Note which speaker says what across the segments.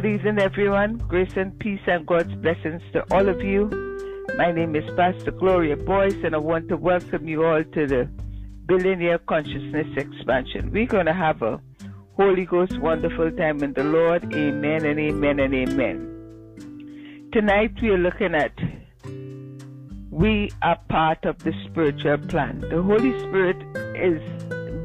Speaker 1: Good evening, everyone. Grace and peace and God's blessings to all of you. My name is Pastor Gloria Boyce, and I want to welcome you all to the Billionaire Consciousness Expansion. We're going to have a Holy Ghost wonderful time in the Lord. Amen and amen and amen. Tonight we are looking at we are part of the spiritual plan. The Holy Spirit is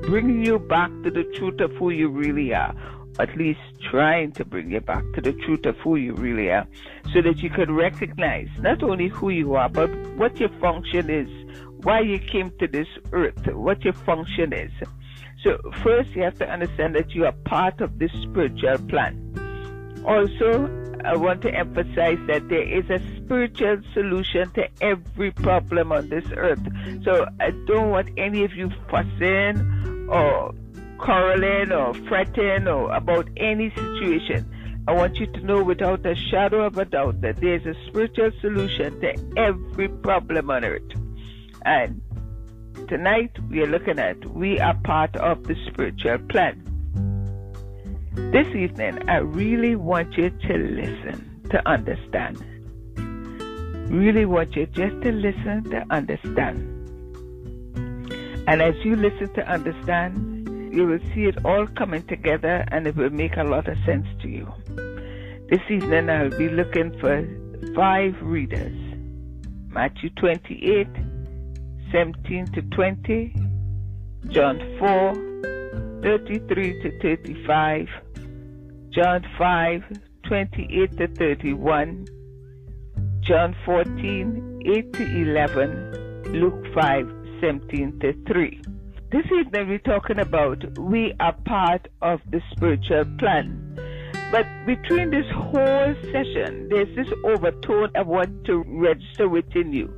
Speaker 1: bringing you back to the truth of who you really are at least trying to bring you back to the truth of who you really are so that you could recognize not only who you are, but what your function is, why you came to this earth, what your function is. So, first, you have to understand that you are part of this spiritual plan. Also, I want to emphasize that there is a spiritual solution to every problem on this earth. So, I don't want any of you fussing or quarreling or fretting or about any situation. I want you to know without a shadow of a doubt that there's a spiritual solution to every problem on earth. And tonight we are looking at we are part of the spiritual plan. This evening, I really want you to listen to understand. Really want you just to listen to understand. And as you listen to understand, you will see it all coming together and it will make a lot of sense to you. This evening I'll be looking for five readers Matthew 28, 17 to 20, John 4, 33 to 35, John 5, 28 to 31, John 14, 8 to 11, Luke 5, 17 to 3. This evening we're talking about we are part of the spiritual plan. But between this whole session, there's this overtone I want to register within you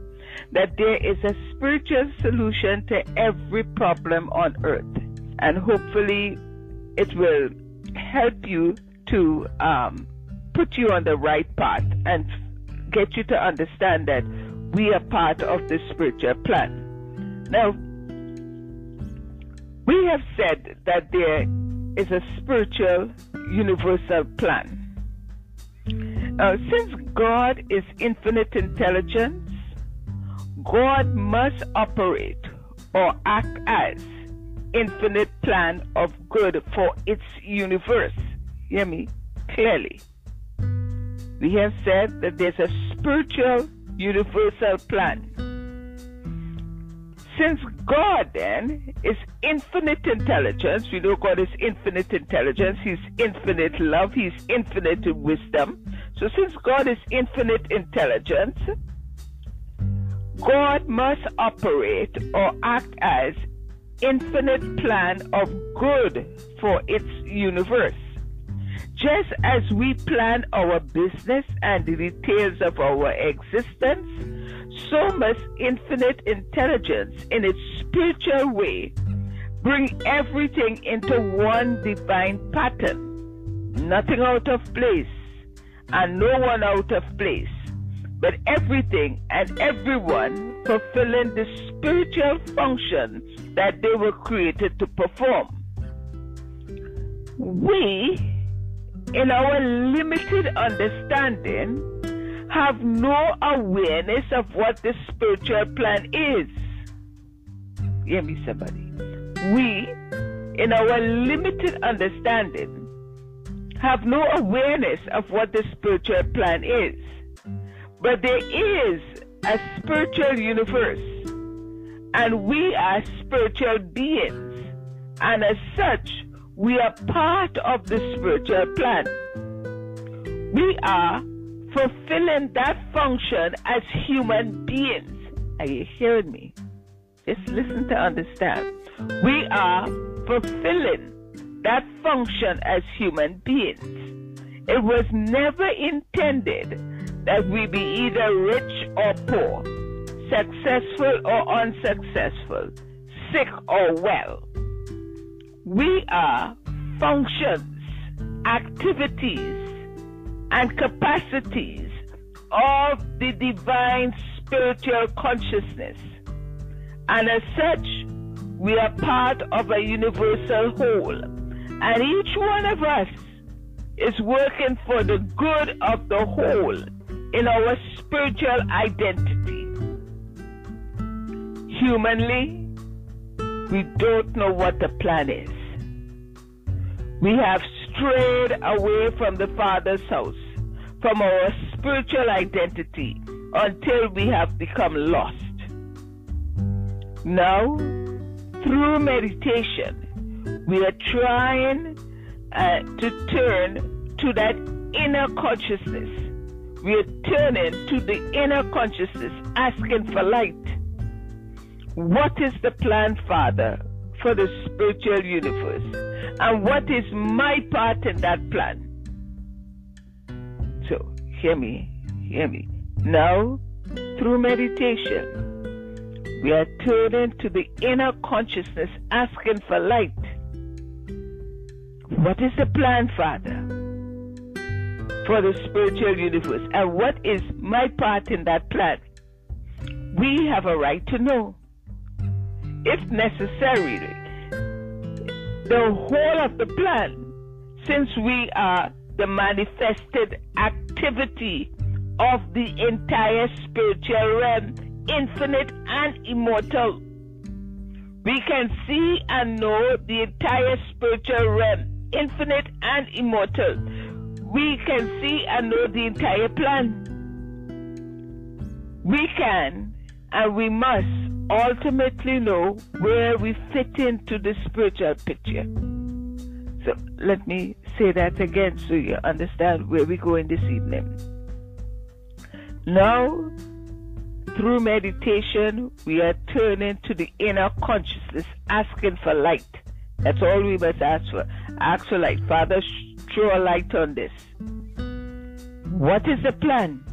Speaker 1: that there is a spiritual solution to every problem on earth. And hopefully it will help you to um, put you on the right path and get you to understand that we are part of the spiritual plan. Now, we have said that there is a spiritual universal plan. Uh, since God is infinite intelligence, God must operate or act as infinite plan of good for its universe. Hear me clearly. We have said that there's a spiritual universal plan. Since God then is infinite intelligence, we know God is infinite intelligence, He's infinite love, He's infinite wisdom. So since God is infinite intelligence, God must operate or act as infinite plan of good for its universe. Just as we plan our business and the details of our existence, so must infinite intelligence in its spiritual way bring everything into one divine pattern. Nothing out of place and no one out of place, but everything and everyone fulfilling the spiritual function that they were created to perform. We, in our limited understanding, have no awareness of what the spiritual plan is. Hear me, somebody. We, in our limited understanding, have no awareness of what the spiritual plan is. But there is a spiritual universe, and we are spiritual beings, and as such, we are part of the spiritual plan. We are fulfilling that function as human beings. Are you hearing me? Just listen to understand. We are fulfilling that function as human beings. It was never intended that we be either rich or poor, successful or unsuccessful, sick or well. We are functions, activities, and capacities of the divine spiritual consciousness. And as such, we are part of a universal whole. And each one of us is working for the good of the whole in our spiritual identity. Humanly, we don't know what the plan is. We have strayed away from the Father's house, from our spiritual identity, until we have become lost. Now, through meditation, we are trying uh, to turn to that inner consciousness. We are turning to the inner consciousness, asking for light. What is the plan, Father, for the spiritual universe? And what is my part in that plan? So, hear me, hear me. Now, through meditation, we are turning to the inner consciousness, asking for light. What is the plan, Father, for the spiritual universe? And what is my part in that plan? We have a right to know. If necessary, the whole of the plan, since we are the manifested activity of the entire spiritual realm, infinite and immortal. We can see and know the entire spiritual realm, infinite and immortal. We can see and know the entire plan. We can and we must ultimately know where we fit into the spiritual picture. So let me say that again so you understand where we're going this evening. Now, through meditation, we are turning to the inner consciousness, asking for light. That's all we must ask for. Ask for light. Father, throw a light on this. What is the plan?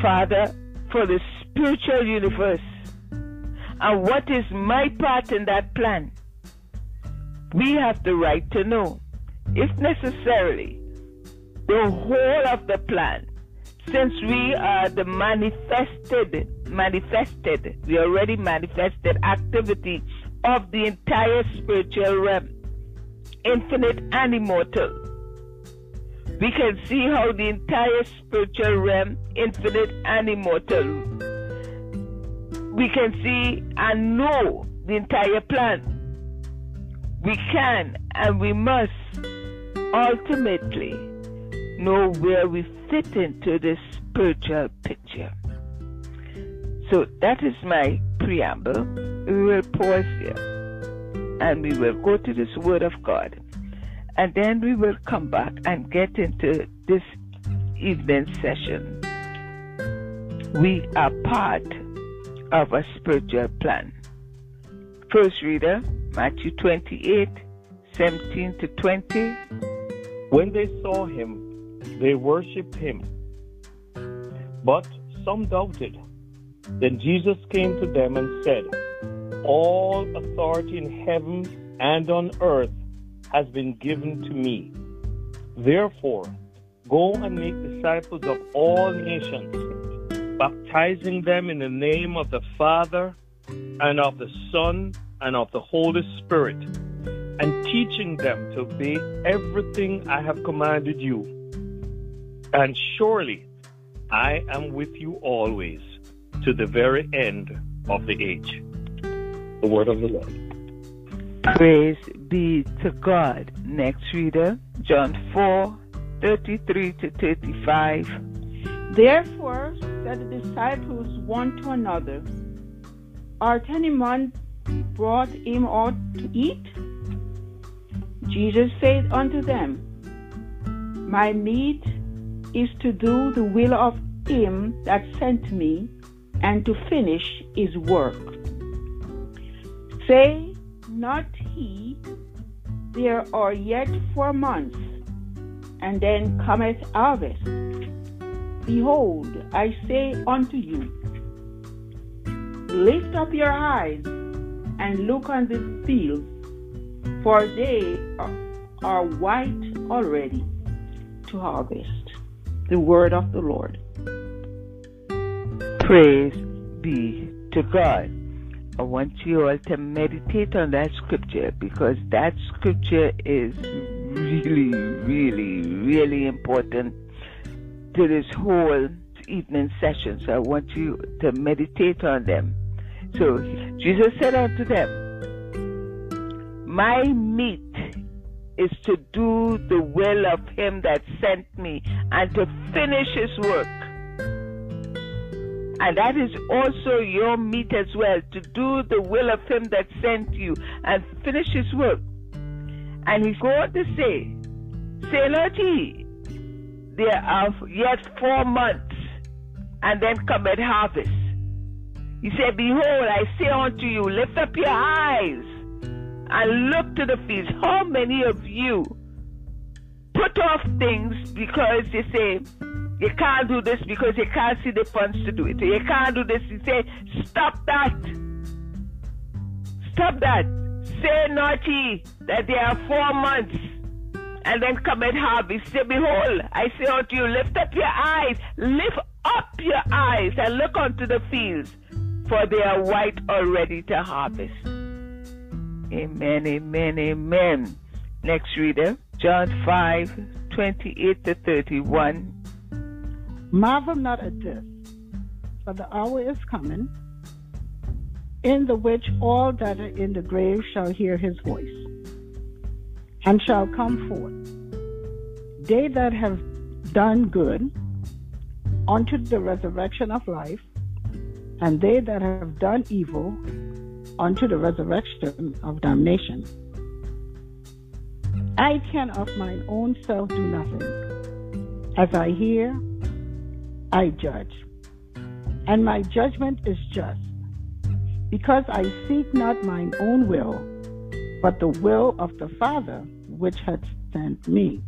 Speaker 1: Father, for the spiritual universe. And what is my part in that plan? We have the right to know. If necessarily, the whole of the plan, since we are the manifested, manifested, we already manifested activity of the entire spiritual realm, infinite and immortal. We can see how the entire spiritual realm, infinite and immortal, we can see and know the entire plan. We can and we must ultimately know where we fit into this spiritual picture. So that is my preamble. We will pause here and we will go to this Word of God. And then we will come back and get into this evening session. We are part of a spiritual plan. First reader, Matthew 28 17 to 20.
Speaker 2: When they saw him, they worshipped him. But some doubted. Then Jesus came to them and said, All authority in heaven and on earth has been given to me. Therefore, go and make disciples of all nations, baptizing them in the name of the Father and of the Son and of the Holy Spirit, and teaching them to obey everything I have commanded you. And surely I am with you always to the very end of the age. The word of the Lord.
Speaker 1: Praise be to God. Next reader, John 4 33 to 35.
Speaker 3: Therefore said the disciples one to another, Art any man brought him out to eat? Jesus said unto them, My meat is to do the will of him that sent me and to finish his work. Say not he, there are yet four months, and then cometh harvest. Behold, I say unto you, lift up your eyes and look on the fields, for they are white already to harvest the word of the Lord.
Speaker 1: Praise be to God. I want you all to meditate on that scripture because that scripture is really, really, really important to this whole evening session. So I want you to meditate on them. So Jesus said unto them, My meat is to do the will of him that sent me and to finish his work. And that is also your meat as well, to do the will of him that sent you and finish his work. And he's going to say, Say not ye, there are yet four months, and then cometh harvest. He said, Behold, I say unto you, lift up your eyes and look to the fields. How many of you put off things because you say, you can't do this because you can't see the funds to do it. You can't do this. He said, stop that. Stop that. Say ye that there are four months and then come at harvest. Say, behold, I say unto you, lift up your eyes, lift up your eyes and look unto the fields, for they are white already to harvest. Amen, amen, amen. Next reader, John 5, 28 to 31.
Speaker 4: Marvel not at this, for the hour is coming, in the which all that are in the grave shall hear his voice, and shall come forth. They that have done good unto the resurrection of life, and they that have done evil unto the resurrection of damnation. I can of mine own self do nothing. As I hear, I judge. And my judgment is just, because I seek not mine own will, but the will of the Father which hath sent me.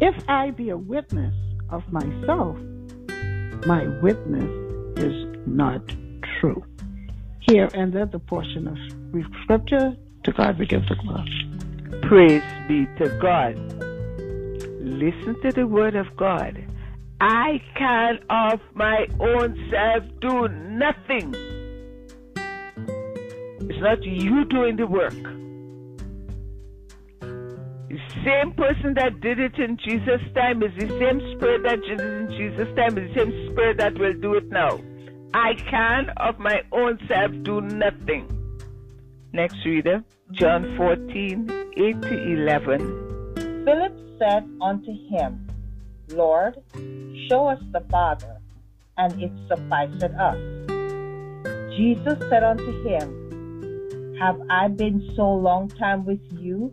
Speaker 4: If I be a witness of myself, my witness is not true. Here ended the portion of scripture. To God we give the glory.
Speaker 1: Praise be to God. Listen to the word of God. I can of my own self do nothing. It's not you doing the work. Same person that did it in Jesus' time is the same spirit that did it in Jesus' time, is the same spirit that will do it now. I can of my own self do nothing. Next reader, John 14, 8 to 11.
Speaker 5: Philip said unto him, Lord, show us the Father, and it sufficeth us. Jesus said unto him, Have I been so long time with you,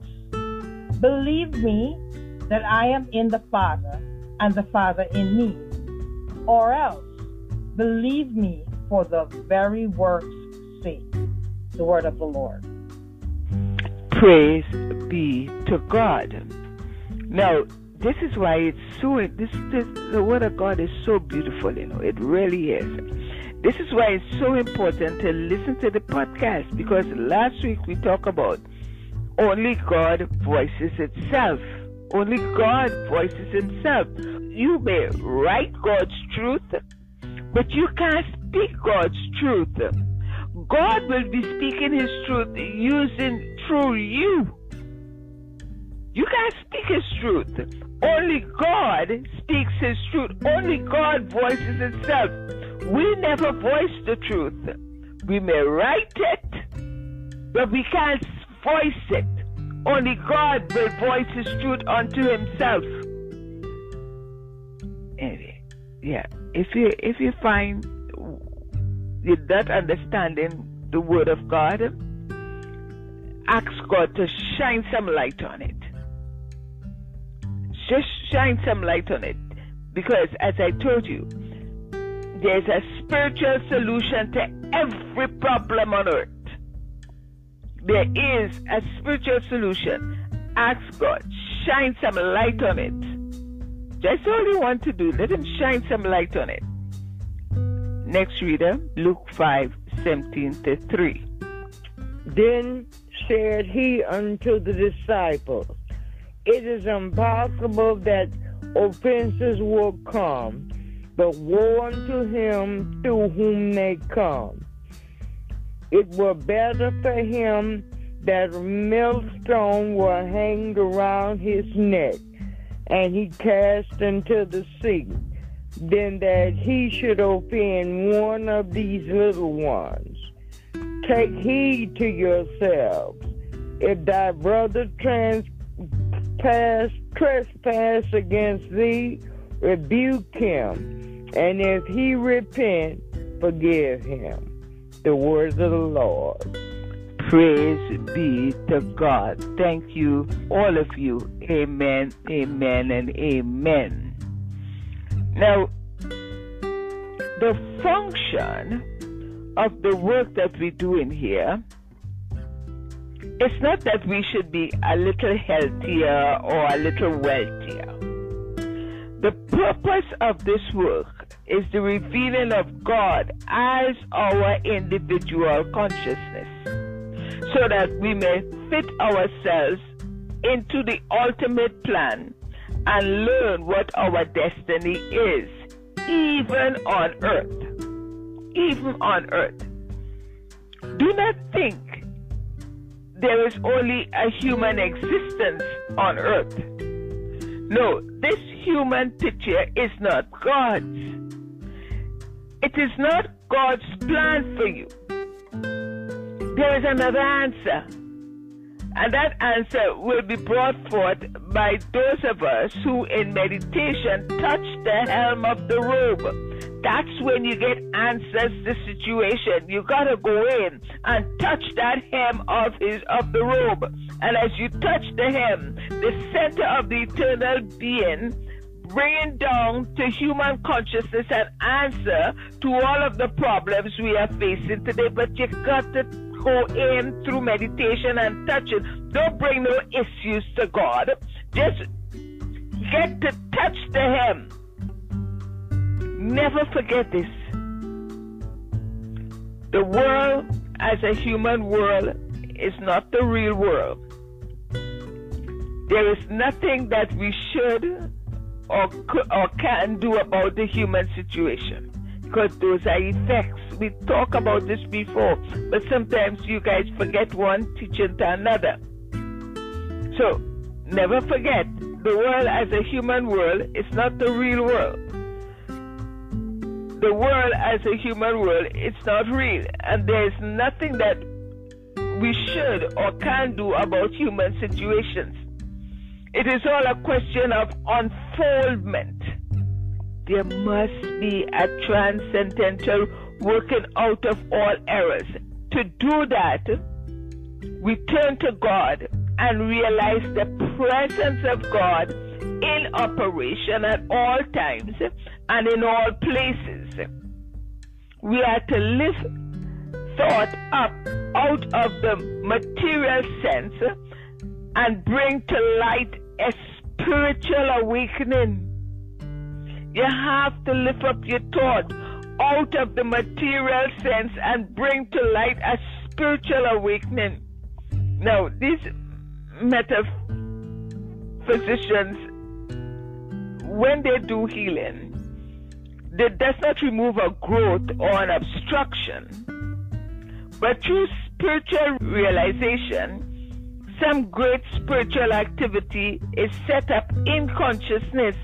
Speaker 5: Believe me that I am in the Father, and the Father in me, or else believe me for the very work's sake. The word of the Lord.
Speaker 1: Praise be to God. Now, this is why it's so this, this the word of God is so beautiful, you know. It really is. This is why it's so important to listen to the podcast because last week we talked about only God voices itself. Only God voices himself. You may write God's truth, but you can't speak God's truth. God will be speaking his truth using through you. You can't speak his truth. Only God speaks his truth. Only God voices itself. We never voice the truth. We may write it, but we can't voice it. Only God will voice his truth unto himself. Anyway, yeah. If you if you find you're not understanding the word of God, ask God to shine some light on it just shine some light on it. Because as I told you, there's a spiritual solution to every problem on earth, there is a spiritual solution. Ask God, shine some light on it. That's all you want to do. Let Him shine some light on it. Next reader, Luke 5 17 to 3.
Speaker 6: Then said he unto the disciples, It is impossible that offenses will come, but woe unto him through whom they come. It were better for him that a millstone were hanged around his neck, and he cast into the sea, than that he should offend one of these little ones. Take heed to yourselves. If thy brother trans trespass, trespass against thee, rebuke him, and if he repent, forgive him. The words of the Lord.
Speaker 1: Praise be to God. Thank you, all of you. Amen, amen, and amen. Now, the function of the work that we do in here it's not that we should be a little healthier or a little wealthier. The purpose of this work is the revealing of God as our individual consciousness so that we may fit ourselves into the ultimate plan and learn what our destiny is, even on earth. Even on earth. Do not think there is only a human existence on earth. No, this human picture is not God's. It is not God's plan for you. There is another answer. And that answer will be brought forth by those of us who, in meditation, touch the helm of the robe that's when you get answers to situation. You gotta go in and touch that hem of his of the robe. And as you touch the hem, the center of the eternal being, bringing down to human consciousness an answer to all of the problems we are facing today. But you got to go in through meditation and touch it. Don't bring no issues to God. Just get to touch the hem Never forget this. The world as a human world is not the real world. There is nothing that we should or, or can do about the human situation because those are effects. We talk about this before, but sometimes you guys forget one teaching to another. So never forget the world as a human world is not the real world the world as a human world, it's not real. And there's nothing that we should or can do about human situations. It is all a question of unfoldment. There must be a transcendental working out of all errors. To do that, we turn to God and realize the presence of God in operation at all times and in all places. We are to lift thought up out of the material sense and bring to light a spiritual awakening. You have to lift up your thought out of the material sense and bring to light a spiritual awakening. Now, these metaphysicians, when they do healing, that does not remove a growth or an obstruction, but through spiritual realization, some great spiritual activity is set up in consciousness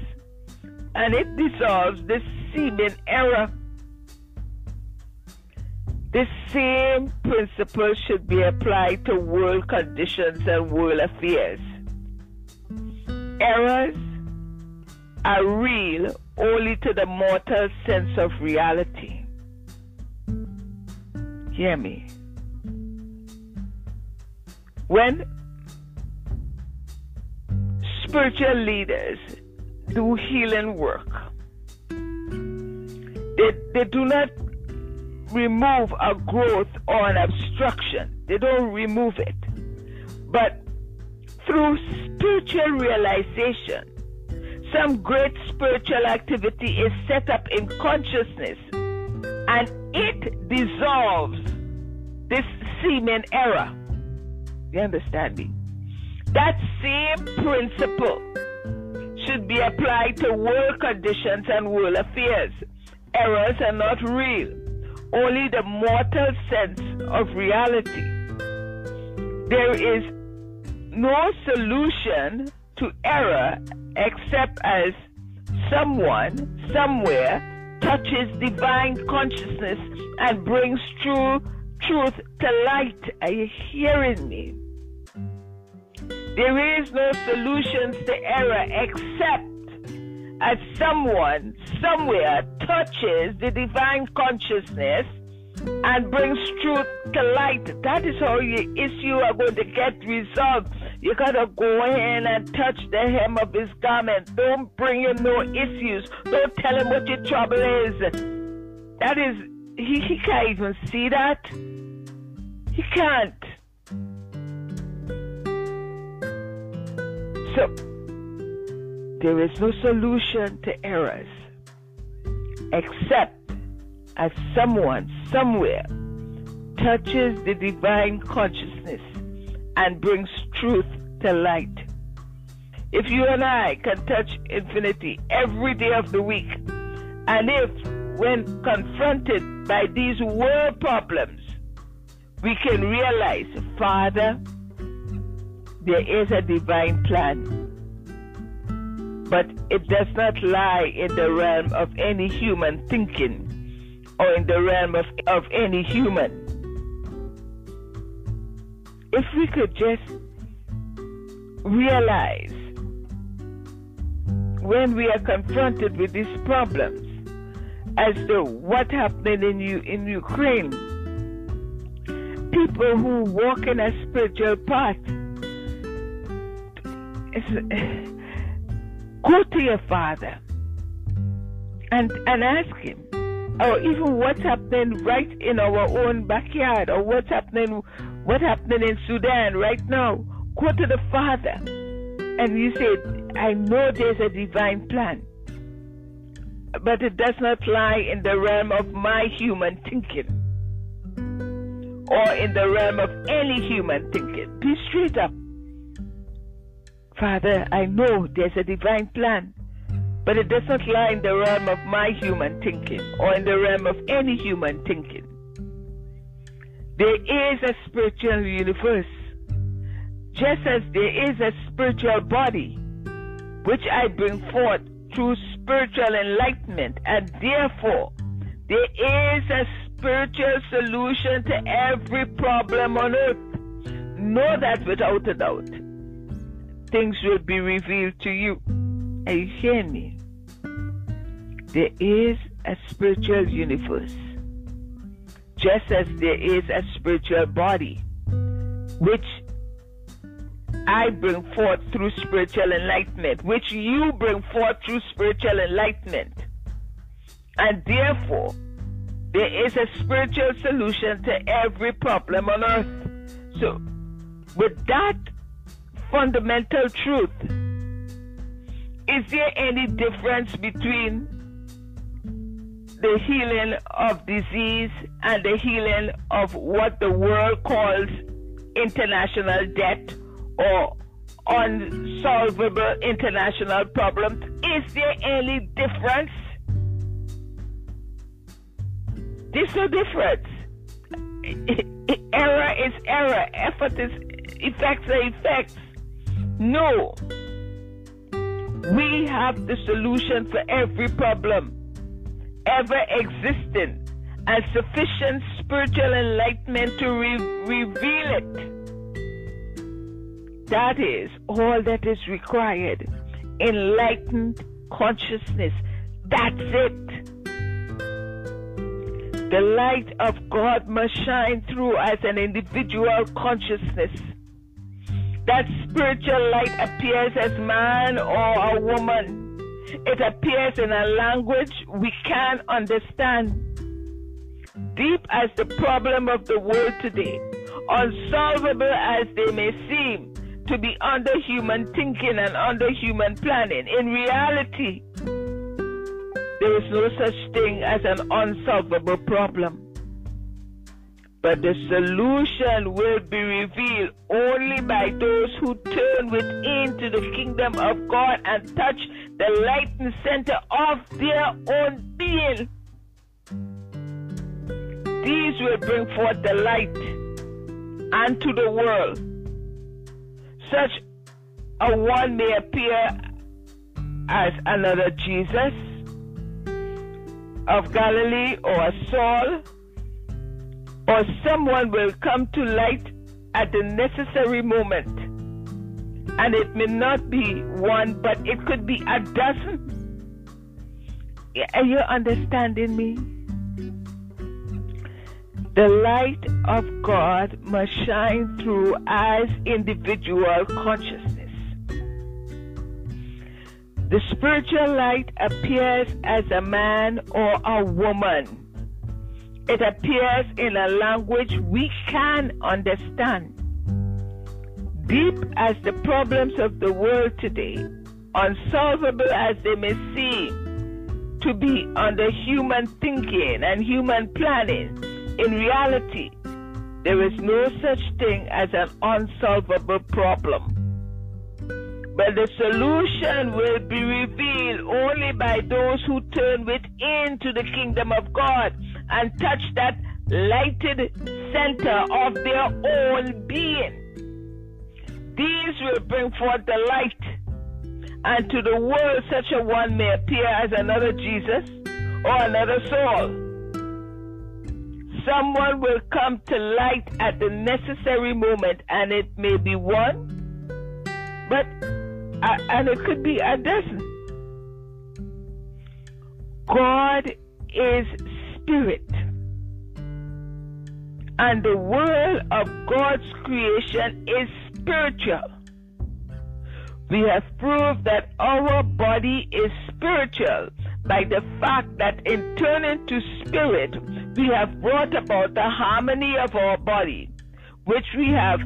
Speaker 1: and it dissolves the seeming error. The same principle should be applied to world conditions and world affairs. Errors are real only to the mortal sense of reality. Hear me. When spiritual leaders do healing work, they, they do not remove a growth or an obstruction. They don't remove it. But through spiritual realization, some great spiritual activity is set up in consciousness and it dissolves this seeming error. You understand me? That same principle should be applied to world conditions and world affairs. Errors are not real, only the mortal sense of reality. There is no solution to error except as someone, somewhere, touches divine consciousness and brings true truth to light. Are you hearing me? There is no solutions to error except as someone somewhere touches the divine consciousness and brings truth to light. That is how your issue are going to get resolved. You gotta go in and touch the hem of his garment. Don't bring him no issues. Don't tell him what your trouble is. That is, he, he can't even see that. He can't. So, there is no solution to errors except as someone somewhere touches the divine consciousness and brings truth to light. If you and I can touch infinity every day of the week, and if, when confronted by these world problems, we can realize, Father, there is a divine plan. But it does not lie in the realm of any human thinking or in the realm of, of any human. If we could just realize when we are confronted with these problems as to what happened in you in Ukraine, people who walk in a spiritual path, go to your father and and ask him or even what's happening right in our own backyard, or what's happening, what's happening in Sudan right now. Go to the Father, and you say, "I know there's a divine plan, but it does not lie in the realm of my human thinking, or in the realm of any human thinking." Be straight up, Father. I know there's a divine plan but it does not lie in the realm of my human thinking or in the realm of any human thinking. There is a spiritual universe, just as there is a spiritual body, which I bring forth through spiritual enlightenment, and therefore there is a spiritual solution to every problem on earth. Know that without a doubt. Things will be revealed to you. Are you hearing me? There is a spiritual universe, just as there is a spiritual body, which I bring forth through spiritual enlightenment, which you bring forth through spiritual enlightenment. And therefore, there is a spiritual solution to every problem on earth. So, with that fundamental truth, is there any difference between the healing of disease and the healing of what the world calls international debt or unsolvable international problems. Is there any difference? There's no difference. Error is error, effort is effects are effects. No. We have the solution for every problem ever existing and sufficient spiritual enlightenment to re- reveal it. That is all that is required. Enlightened consciousness. That's it. The light of God must shine through as an individual consciousness. That spiritual light appears as man or a woman it appears in a language we can understand. deep as the problem of the world today, unsolvable as they may seem to be under human thinking and under human planning, in reality, there is no such thing as an unsolvable problem. But the solution will be revealed only by those who turn within to the kingdom of God and touch the light and center of their own being. These will bring forth the light unto the world. Such a one may appear as another Jesus of Galilee or Saul or someone will come to light at the necessary moment. And it may not be one, but it could be a dozen. Are you understanding me? The light of God must shine through as individual consciousness. The spiritual light appears as a man or a woman it appears in a language we can understand. Deep as the problems of the world today, unsolvable as they may seem to be under human thinking and human planning, in reality, there is no such thing as an unsolvable problem. But the solution will be revealed only by those who turn within to the kingdom of God and touch that lighted center of their own being. These will bring forth the light, and to the world such a one may appear as another Jesus or another Saul. Someone will come to light at the necessary moment, and it may be one, but uh, and it could be a dozen. God is spirit. And the world of God's creation is spiritual. We have proved that our body is spiritual by the fact that in turning to spirit, we have brought about the harmony of our body, which we have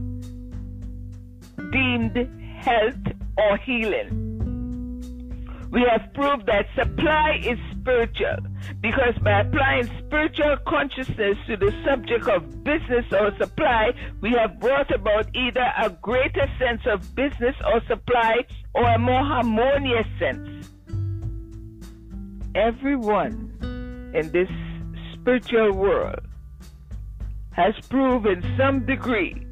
Speaker 1: deemed health or healing. We have proved that supply is spiritual because by applying spiritual consciousness to the subject of business or supply, we have brought about either a greater sense of business or supply or a more harmonious sense. Everyone in this spiritual world has proved in some degree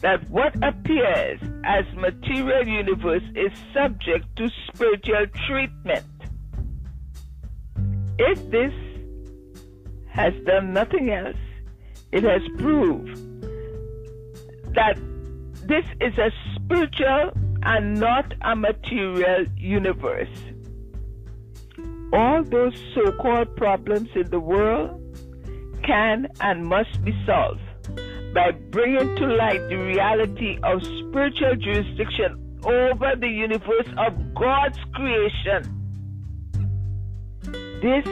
Speaker 1: that what appears as material universe is subject to spiritual treatment. If this has done nothing else, it has proved that this is a spiritual and not a material universe. All those so called problems in the world can and must be solved by bringing to light the reality of spiritual jurisdiction over the universe of God's creation. This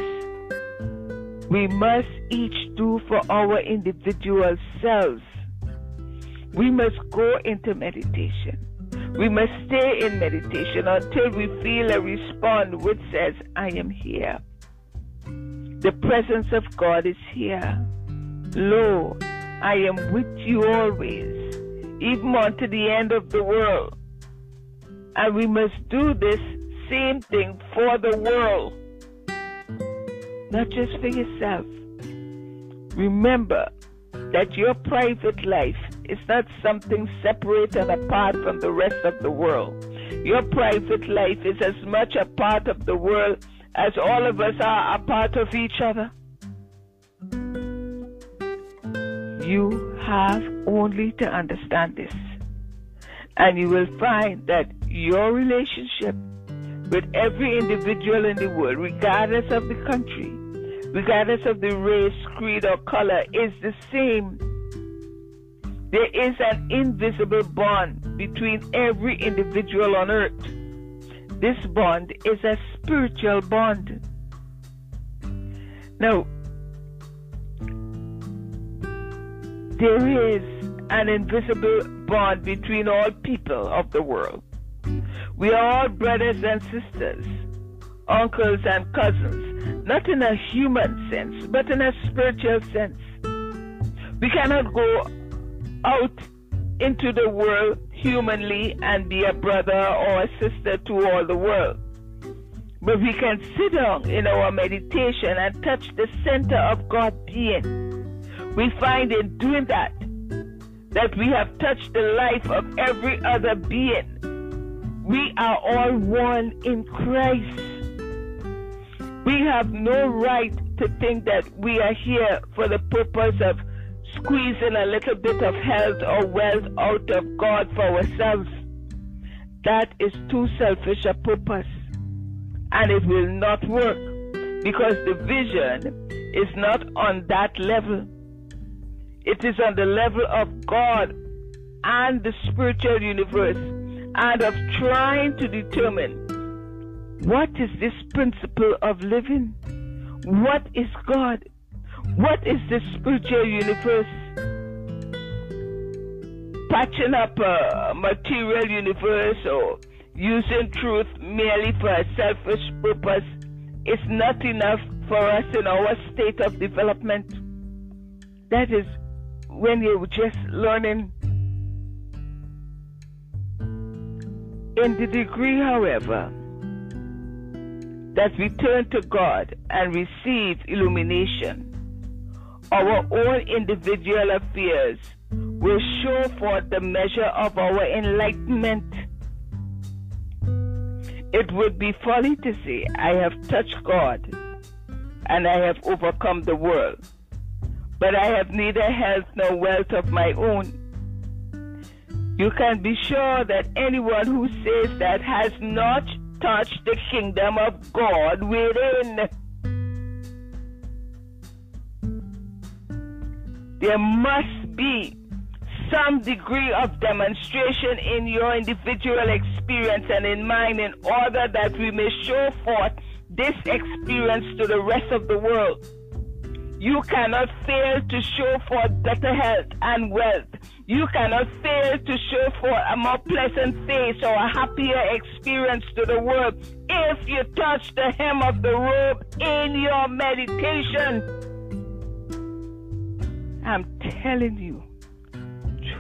Speaker 1: we must each do for our individual selves. We must go into meditation. We must stay in meditation until we feel a response which says, I am here. The presence of God is here. Lo, I am with you always, even unto the end of the world. And we must do this same thing for the world, not just for yourself. Remember that your private life is not something separate and apart from the rest of the world. Your private life is as much a part of the world as all of us are a part of each other. You have only to understand this. And you will find that your relationship with every individual in the world, regardless of the country, regardless of the race, creed, or color, is the same. There is an invisible bond between every individual on earth. This bond is a spiritual bond. Now, there is an invisible bond between all people of the world. We are all brothers and sisters, uncles and cousins, not in a human sense, but in a spiritual sense. We cannot go out into the world humanly and be a brother or a sister to all the world. But we can sit down in our meditation and touch the center of God's being. We find in doing that that we have touched the life of every other being. We are all one in Christ. We have no right to think that we are here for the purpose of squeezing a little bit of health or wealth out of God for ourselves. That is too selfish a purpose and it will not work because the vision is not on that level. It is on the level of God and the spiritual universe and of trying to determine what is this principle of living? What is God? What is the spiritual universe? Patching up a material universe or using truth merely for a selfish purpose is not enough for us in our state of development. That is when you're just learning. In the degree, however, that we turn to God and receive illumination, our own individual affairs will show forth the measure of our enlightenment it would be folly to say, I have touched God and I have overcome the world, but I have neither health nor wealth of my own. You can be sure that anyone who says that has not touched the kingdom of God within. There must be some degree of demonstration in your individual experience and in mine in order that we may show forth this experience to the rest of the world. You cannot fail to show forth better health and wealth. You cannot fail to show forth a more pleasant face or a happier experience to the world if you touch the hem of the robe in your meditation. I'm telling you,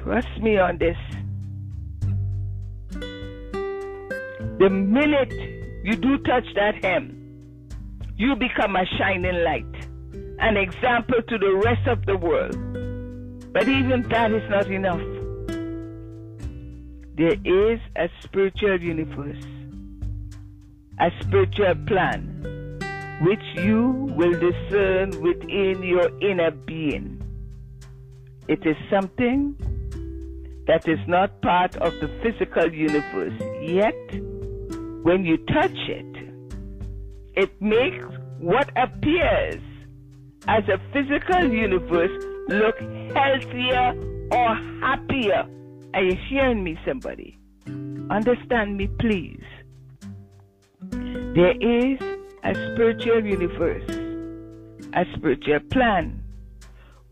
Speaker 1: Trust me on this. The minute you do touch that hem, you become a shining light, an example to the rest of the world. But even that is not enough. There is a spiritual universe, a spiritual plan, which you will discern within your inner being. It is something that is not part of the physical universe. Yet, when you touch it, it makes what appears as a physical universe look healthier or happier. Are you hearing me, somebody? Understand me, please. There is a spiritual universe, a spiritual plan,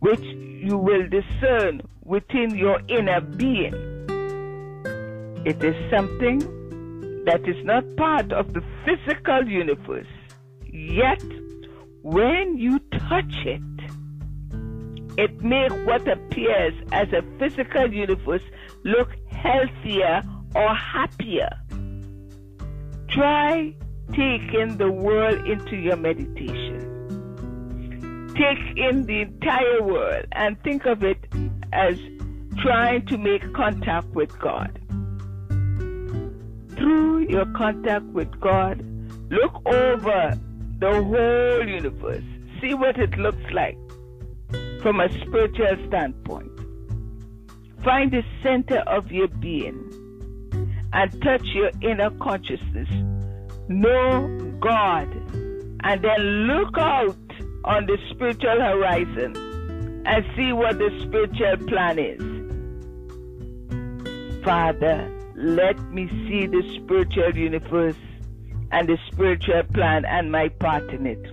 Speaker 1: which you will discern within your inner being. It is something that is not part of the physical universe. Yet, when you touch it, it makes what appears as a physical universe look healthier or happier. Try taking the world into your meditation. Take in the entire world and think of it as trying to make contact with God. Through your contact with God, look over the whole universe. See what it looks like from a spiritual standpoint. Find the center of your being and touch your inner consciousness. Know God and then look out on the spiritual horizon and see what the spiritual plan is. Father, let me see the spiritual universe and the spiritual plan and my part in it.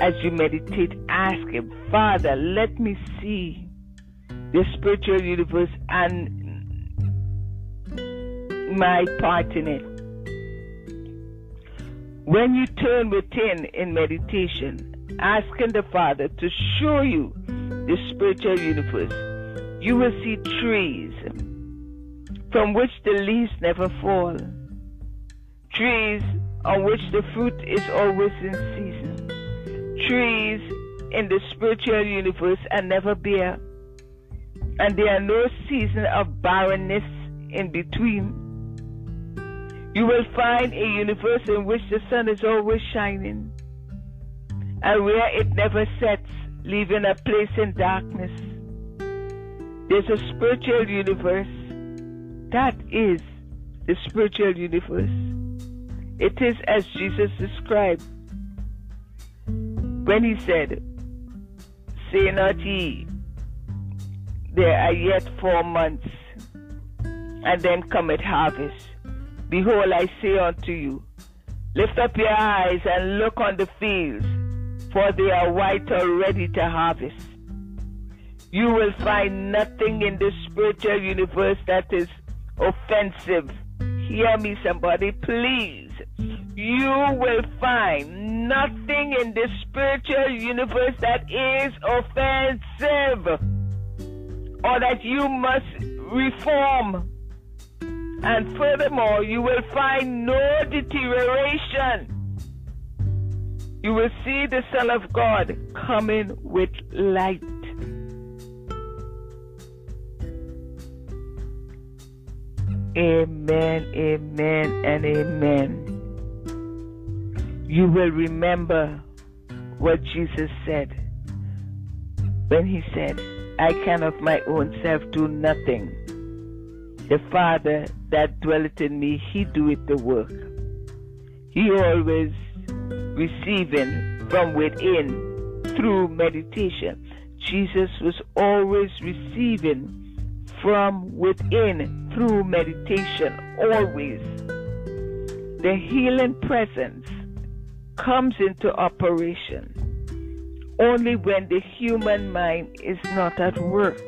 Speaker 1: As you meditate, ask Him, Father, let me see the spiritual universe and my part in it. When you turn within in meditation, asking the Father to show you the spiritual universe, you will see trees from which the leaves never fall, trees on which the fruit is always in season, trees in the spiritual universe and never bare, and there are no season of barrenness in between. You will find a universe in which the sun is always shining, and where it never sets, leaving a place in darkness. There's a spiritual universe that is the spiritual universe. It is as Jesus described when he said, Say not ye, there are yet four months, and then cometh harvest. Behold, I say unto you, lift up your eyes and look on the fields, for they are white already to harvest. You will find nothing in the spiritual universe that is offensive. Hear me, somebody, please. You will find nothing in the spiritual universe that is offensive or that you must reform. And furthermore, you will find no deterioration. You will see the Son of God coming with light. Amen, amen, and amen. You will remember what Jesus said when he said, I can of my own self do nothing. The Father that dwelleth in me, he doeth the work. He always receiving from within through meditation. Jesus was always receiving from within through meditation, always. The healing presence comes into operation only when the human mind is not at work,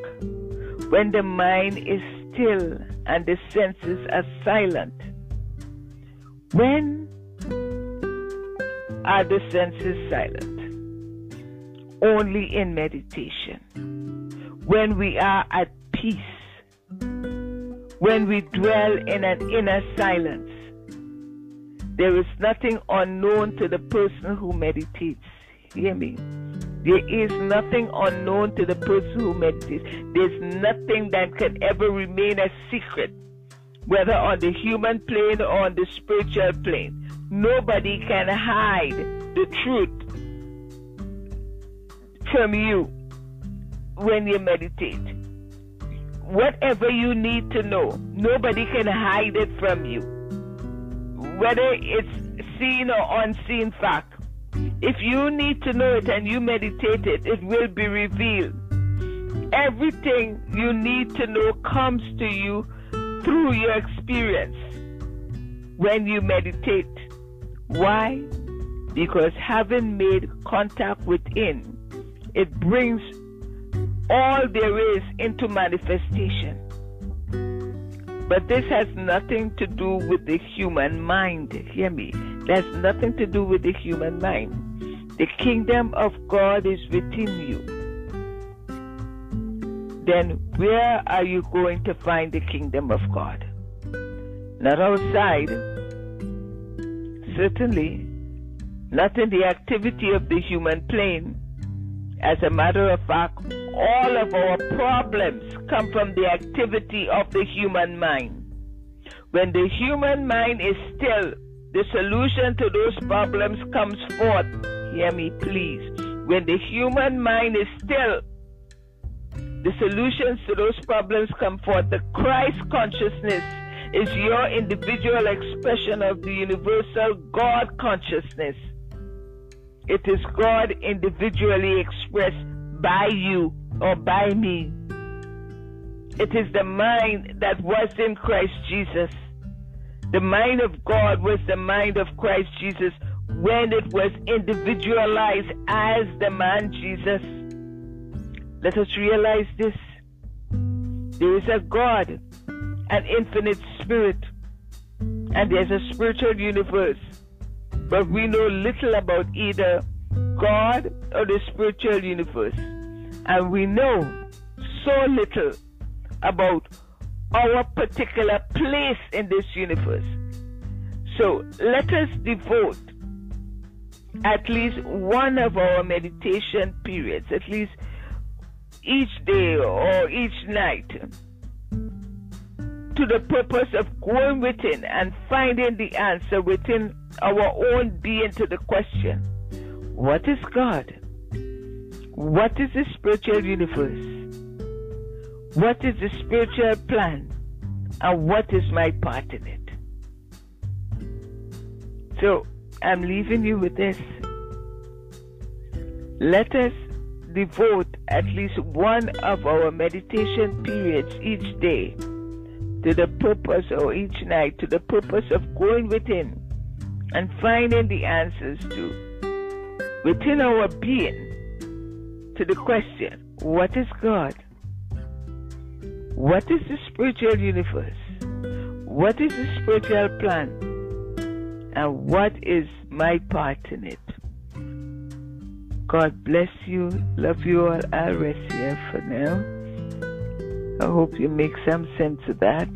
Speaker 1: when the mind is still and the senses are silent. When are the senses silent? Only in meditation. When we are at peace when we dwell in an inner silence. There is nothing unknown to the person who meditates. Hear me. There is nothing unknown to the person who meditates. There's nothing that can ever remain a secret, whether on the human plane or on the spiritual plane. Nobody can hide the truth from you when you meditate whatever you need to know. Nobody can hide it from you. Whether it's seen or unseen fact. If you need to know it and you meditate it, it will be revealed. Everything you need to know comes to you through your experience when you meditate. Why? Because having made contact within, it brings all there is into manifestation. But this has nothing to do with the human mind. Hear me. There's nothing to do with the human mind. The kingdom of God is within you. Then where are you going to find the kingdom of God? Not outside. Certainly, not in the activity of the human plane. As a matter of fact, all of our problems come from the activity of the human mind. When the human mind is still, the solution to those problems comes forth. Hear me, please. When the human mind is still, the solutions to those problems come forth. The Christ consciousness is your individual expression of the universal God consciousness. It is God individually expressed by you or by me. It is the mind that was in Christ Jesus. The mind of God was the mind of Christ Jesus when it was individualized as the man Jesus. Let us realize this. There is a God, an infinite spirit, and there's a spiritual universe. But we know little about either God or the spiritual universe. And we know so little about our particular place in this universe. So let us devote at least one of our meditation periods, at least each day or each night, to the purpose of going within and finding the answer within our own being to the question what is God? What is the spiritual universe? What is the spiritual plan? And what is my part in it? So I'm leaving you with this. Let us devote at least one of our meditation periods each day to the purpose, or each night, to the purpose of going within and finding the answers to, within our being, to the question what is God? What is the spiritual universe? What is the spiritual plan? And what is my part in it? God bless you. Love you all. I'll rest here for now. I hope you make some sense of that.